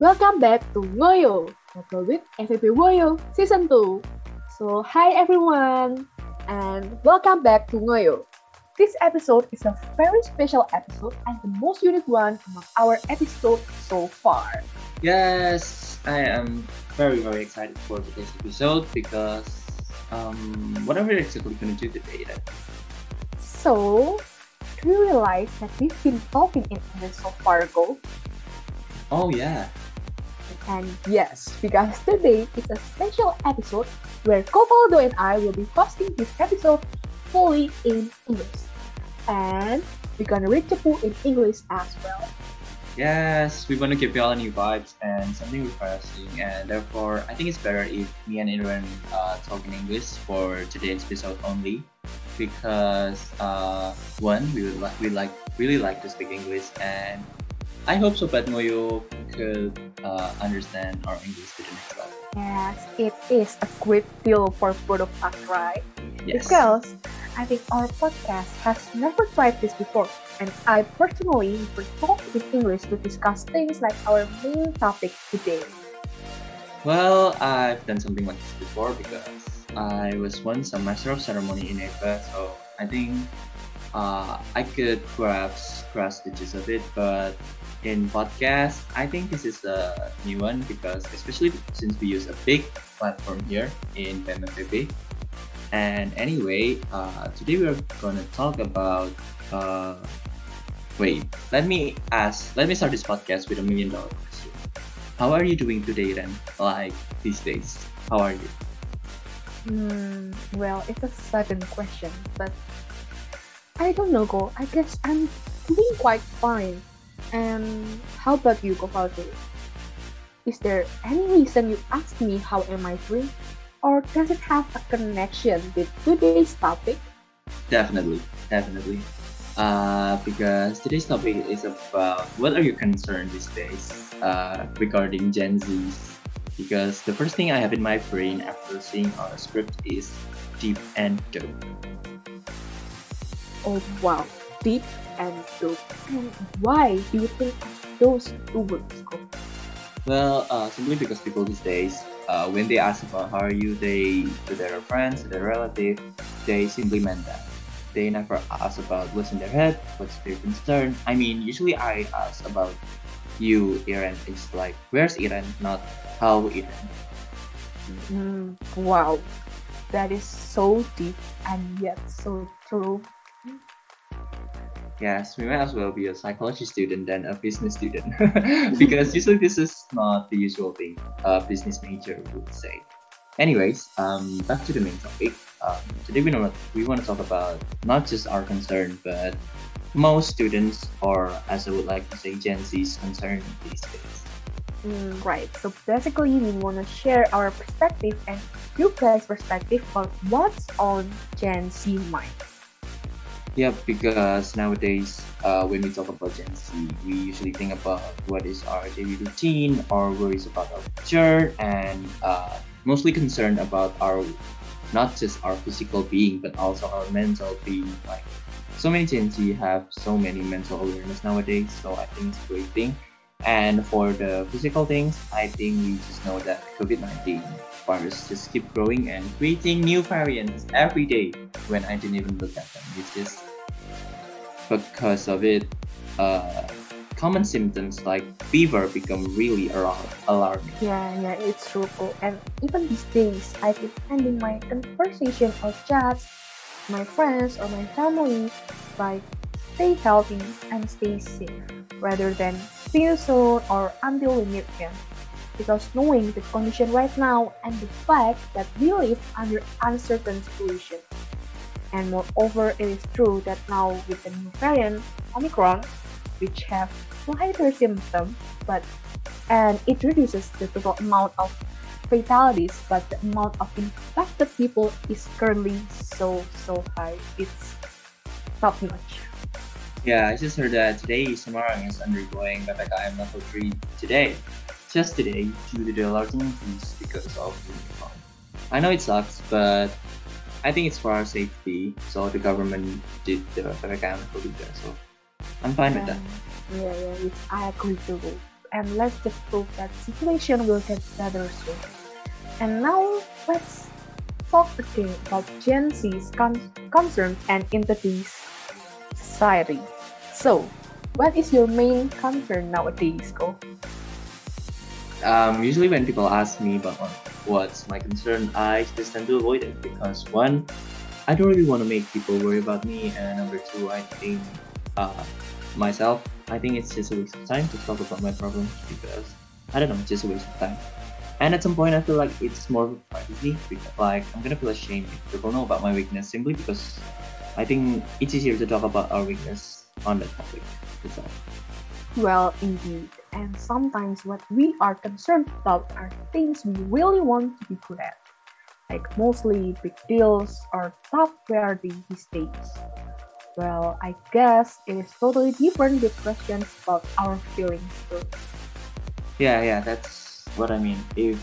Welcome back to Ngoyo, Ngobrol with FVP Woyo Season 2. So, hi everyone, and welcome back to Ngoyo. This episode is a very special episode and the most unique one among our episodes so far. Yes, I am very very excited for today's episode because um, what are we exactly going to do today? Then? So, do you realize that we've been talking in English so far ago? Oh yeah, And yes, because today is a special episode where Kovaldo and I will be hosting this episode fully in English. And we're gonna read the book in English as well. yes, we want to give you all new vibes and something refreshing, and therefore I think it's better if me and Aaron uh, talk in English for today's episode only because uh, one we would like we like really like to speak English and I hope so, Sobat Moyo could uh, understand our English next level. Yes, it is a great deal for both of us, right? Yes. Because I think our podcast has never tried this before, and I personally prefer talk in English to discuss things like our main topic today. Well, I've done something like this before because I was once a master of ceremony in EVA, so I think uh, I could perhaps grasp the gist of it. But in podcast, I think this is a new one because especially since we use a big platform here in PMFB. And anyway, uh, today we're gonna talk about. Uh, wait, let me ask. Let me start this podcast with a million dollar question. How are you doing today, then? Like these days, how are you? Hmm, well, it's a sudden question, but I don't know, Go. I guess I'm doing quite fine. And how about you, Kovaldo? Is there any reason you ask me how am I doing? Or does it have a connection with today's topic? Definitely, definitely. Uh, because today's topic is about what are your concerns these days uh, regarding Gen Zs. Because the first thing I have in my brain after seeing our script is deep and dope. Oh wow, deep and dope. Why do you think those two words, Go? Well, uh, simply because people these days, uh, when they ask about how are you, they to their friends, to their relative, they simply meant that. They never ask about what's in their head, what's their concern. I mean, usually I ask about you, Iran. It's like, where's Iran, not how Iran. Mm, wow, that is so deep and yet so true. Yes, we might as well be a psychology student than a business student because usually this is not the usual thing a business major would say. Anyways, um, back to the main topic. Um, today we know we want to talk about not just our concern, but most students, or as I would like to say, Gen Z's concern these days. Mm, right. So basically, we want to share our perspective and you guys' perspective on what's on Gen Z mind. Yeah, because nowadays, uh, when we talk about Gen Z, we usually think about what is our daily routine our worries about our future, and uh, mostly concerned about our not just our physical being, but also our mental being. Like so many Gen Z have so many mental awareness nowadays, so I think it's a great thing. And for the physical things, I think we just know that COVID nineteen virus just keep growing and creating new variants every day when I didn't even look at them. It's just because of it, uh, common symptoms like fever become really alar- alarming. Yeah, yeah, it's true. And even these days, I've been ending my conversation or chats, my friends or my family, by stay healthy and stay safe, rather than see you soon or until we meet again. Because knowing the condition right now and the fact that we live under uncertain situation. And moreover, it is true that now with the new variant, Omicron, which have lighter symptoms, but and it reduces the total amount of fatalities, but the amount of infected people is currently so so high. It's top notch. Yeah, I just heard that today Semarang is undergoing PPKM level 3 today. Just today, due to the large increase because of the Omicron. I know it sucks, but I think it's for our safety. So the government did the PPKM level 3 so I'm fine with that. Um, yeah, yeah, which I agree to. and let's just hope that situation will get better soon. And now let's talk again about Gen Z's con- concerns and in society. So, what is your main concern nowadays, Ko? Um, usually when people ask me about what's my concern, I just tend to avoid it because one, I don't really want to make people worry about me, and number two, I think uh, myself, I think it's just a waste of time to talk about my problems because I don't know, it's just a waste of time. And at some point, I feel like it's more of a privacy because, like, I'm gonna feel ashamed if people know about my weakness simply because I think it's easier to talk about our weakness on the. That's all. Well, indeed. And sometimes what we are concerned about are things we really want to be good at, like mostly big deals or top priority days. Well, I guess it is totally different with questions about our feelings. Yeah, yeah, that's what I mean. If,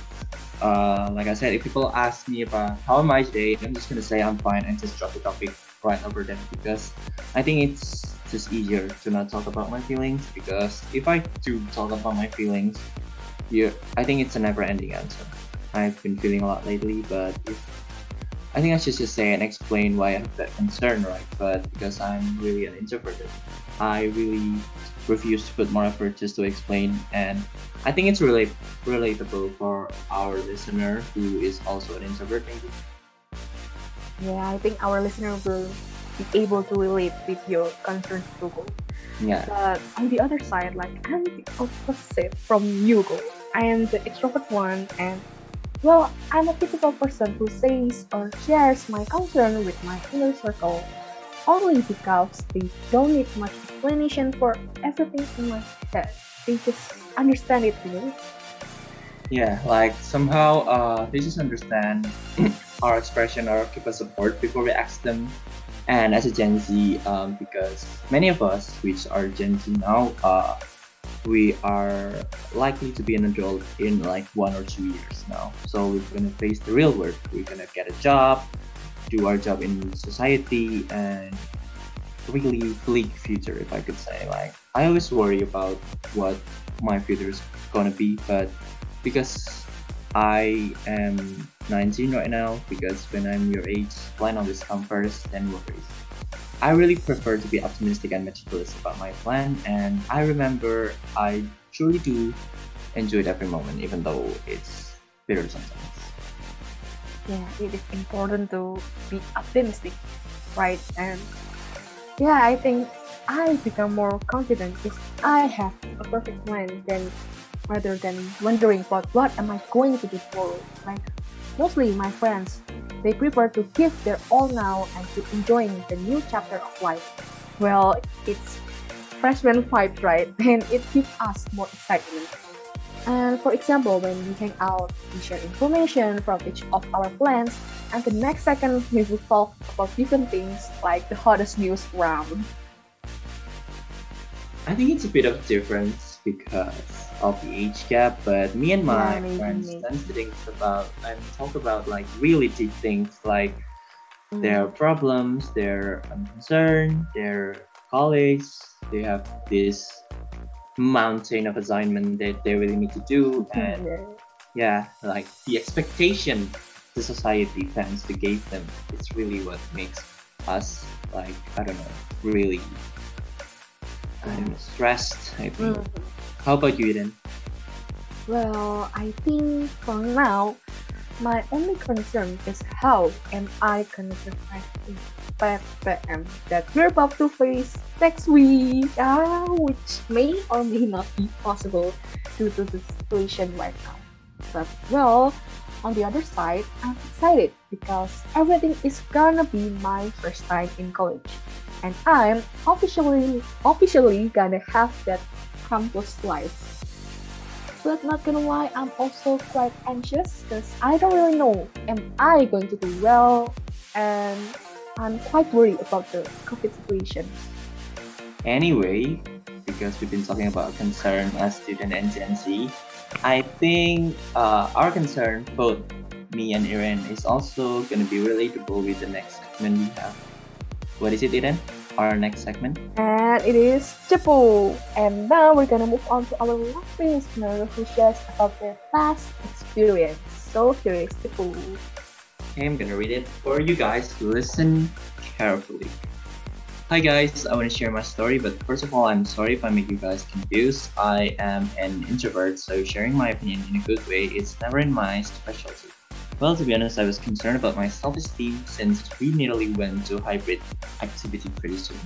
uh, like I said, if people ask me about how am I today, I'm just gonna say I'm fine and just drop the topic right over them because I think it's just easier to not talk about my feelings because if I do talk about my feelings, you, I think it's a never-ending answer. I've been feeling a lot lately, but if I think I should just say and explain why I have that concern, right? But because I'm really an introverted, I really refuse to put more effort just to explain. And I think it's really relatable for our listener who is also an introvert, maybe. Yeah, I think our listener will be able to relate with your concerns, Google. Yeah. But on the other side, like I'm the opposite from you, Go. I am the extrovert one, and well, I'm a typical person who says or shares my concern with my inner circle only because they don't need much explanation for everything in my head. They just understand it, you know? Yeah, like somehow uh, they just understand our expression or keep us support before we ask them. And as a Gen Z, um, because many of us, which are Gen Z now, uh, we are likely to be an adult in like one or two years now. So we're gonna face the real world. We're gonna get a job, do our job in society, and really bleak future, if I could say. Like I always worry about what my future is gonna be, but because I am 19 right now, because when I'm your age, plan always come first, then worries. I really prefer to be optimistic and meticulous about my plan, and I remember I truly do enjoy every moment, even though it's bitter sometimes. Yeah, it is important to be optimistic, right? And yeah, I think I become more confident if I have a perfect plan than rather than wondering about what am I going to do tomorrow. Like mostly my friends they prefer to give their all now and to enjoying the new chapter of life. Well, it's freshman vibes, right? And it gives us more excitement. And for example, when we hang out, we share information from each of our plans, and the next second we will talk about different things like the hottest news around. I think it's a bit of difference because of the age gap, but me and my Yeah, friends maybe. tend to think about and talk about like really deep things like Mm. their problems, their concern, their colleagues. They have this mountain of assignment that they really need to do, and Yeah. yeah, like the expectation the society tends to give them. It's really what makes us like I don't know, really I'm stressed. I think. Mhm. How about you, Eden? Well, I think for now, my only concern is how am I gonna survive the 5 PM that we're about to face next week, ah, which may or may not be possible due to the situation right now. But well, on the other side, I'm excited because everything is gonna be my first time in college, and I'm officially officially gonna have that campus life. But not gonna lie, I'm also quite anxious because I don't really know am I going to do well, and I'm quite worried about the COVID situation. Anyway, because we've been talking about concern as student and Gen Z, I think uh, our concern, both me and Eren, is also going to be relatable with the next segment we have. What is it, Eren? Our next segment. And it is Cepu. And now we're gonna move on to our last listener who shares about their past experience. So here is Cepu. Okay, I'm gonna read it for you guys. Listen carefully. Hi guys, I want to share my story, but first of all, I'm sorry if I make you guys confused. I am an introvert, so sharing my opinion in a good way is never in my specialty. Well, to be honest, I was concerned about my self-esteem since we nearly went to hybrid activity pretty soon.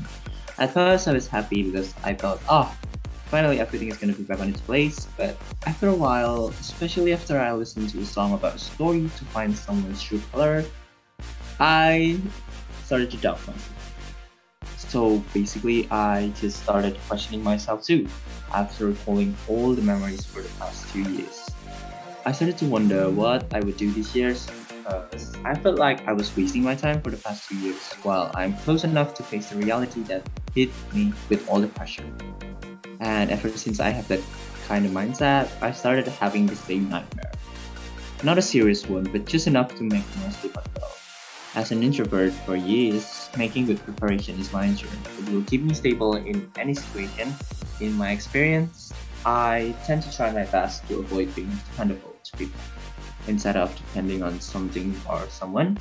At first, I was happy because I thought, oh, ah, finally everything is gonna be back on its place. But after a while, especially after I listened to a song about a story to find someone's true color, I started to doubt myself. So basically, I just started questioning myself too, after recalling all the memories for the past two years. I started to wonder what I would do these years because uh, I felt like I was wasting my time for the past two years while I'm close enough to face the reality that hit me with all the pressure. And ever since I have that kind of mindset, I started having the same nightmare. Not a serious one, but just enough to make me sleep at. As an introvert for years, making good preparation is my insurance. It will keep me stable in any situation. In my experience, I tend to try my best to avoid being dependable to people. Instead of depending on something or someone,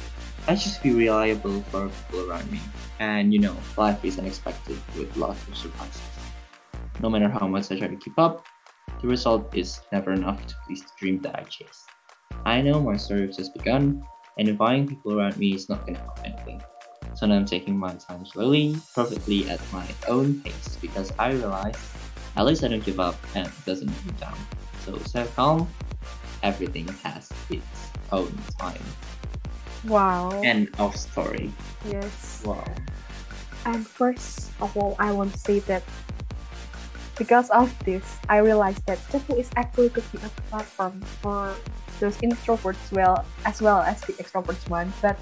I just be reliable for people around me. And you know, life is unexpected with lots of surprises. No matter how much I try to keep up, the result is never enough to please the dream that I chase. I know my story has just begun, and inviting people around me is not to help anything. So now I'm taking my time slowly, perfectly at my own pace, because I realize at least I don't give up and it doesn't me down. So stay calm, everything has its own time. Wow. End of story. yes. Wow. And first of all, I want to say that because of this, I realized that Cepu is actually could be a platform for those introverts well as well as the extroverts one, but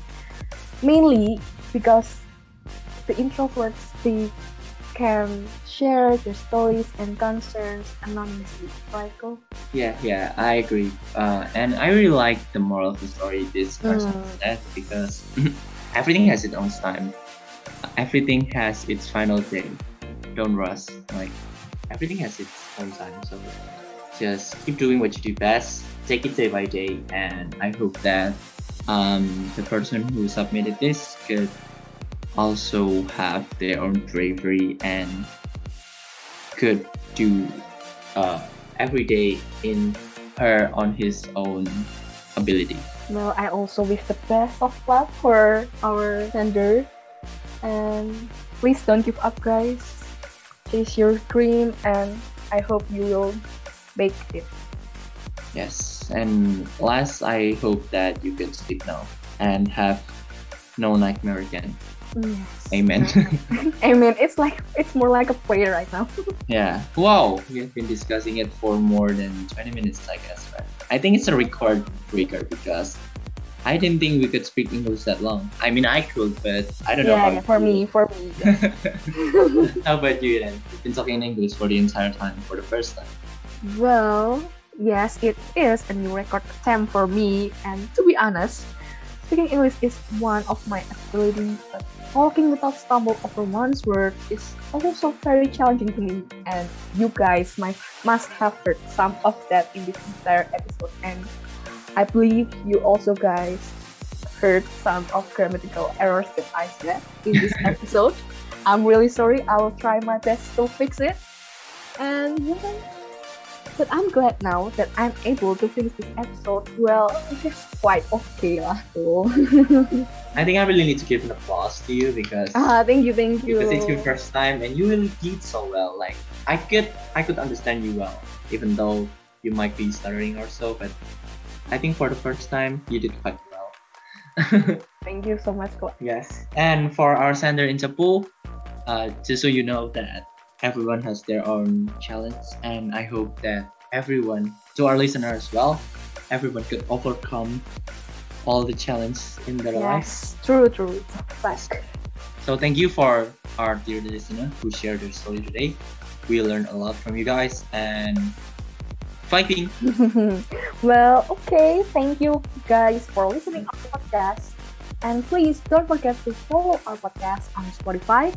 mainly because the introverts they can share their stories and concerns anonymously, right? Go. Yeah, yeah, I agree. Uh, and I really like the moral of the story this person Mm. said because everything has its own time. Everything has its final day. Don't rush. Like everything has its own time. So just keep doing what you do best. Take it day by day, and I hope that um, the person who submitted this could also have their own bravery and could do uh, every day in her on his own ability. Well, I also wish the best of luck for our sender, and please don't give up, guys. Chase your dream, and I hope you will make it. Yes, and last, I hope that you can sleep now and have no nightmare again. Yes. Amen. Amen. It's like it's more like a prayer right now. yeah. Wow, we have been discussing it for more than 20 minutes, I guess, right? I think it's a record breaker because I didn't think we could speak English that long. I mean, I could, but I don't know. yeah, how yeah, for me, for me. How about you then? You've been talking in English for the entire time for the first time. Well, yes, it is a new record attempt for me, and to be honest, speaking English is one of my abilities, but talking without stumble over one's word is also very challenging to me. And you guys might must have heard some of that in this entire episode, and I believe you also guys heard some of grammatical errors that I said in this episode. I'm really sorry. I will try my best to fix it. And yeah, but I'm glad now that I'm able to finish this episode. Well, it is quite okay lah. So. I think I really need to give an applause to you because ah, thank you, thank you. because it's your first time and you really did so well. Like I could I could understand you well, even though you might be stuttering or so, but I think for the first time you did quite well. Thank you so much, Ko. yes. And for our sender in Cepu, uh, just so you know that everyone has their own challenge, and I hope that everyone, to our listener as well, everyone could overcome all the challenges in their lives. Yes, true, true. Fact. So thank you for our dear listener who shared their story today. We learned a lot from you guys and fighting. well, okay. Thank you guys for listening to our podcast. And please don't forget to follow our podcast on Spotify,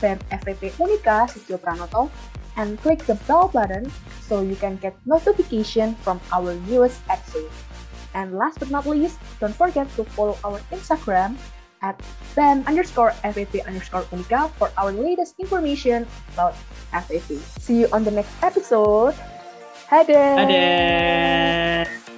BEM FVP Unika Soegijapranata and click the bell button so you can get notification from our newest episode. And last but not least, don't forget to follow our Instagram at BEM underscore FAP underscore Unika for our latest information about FAP. See you on the next episode. Hade! Ada.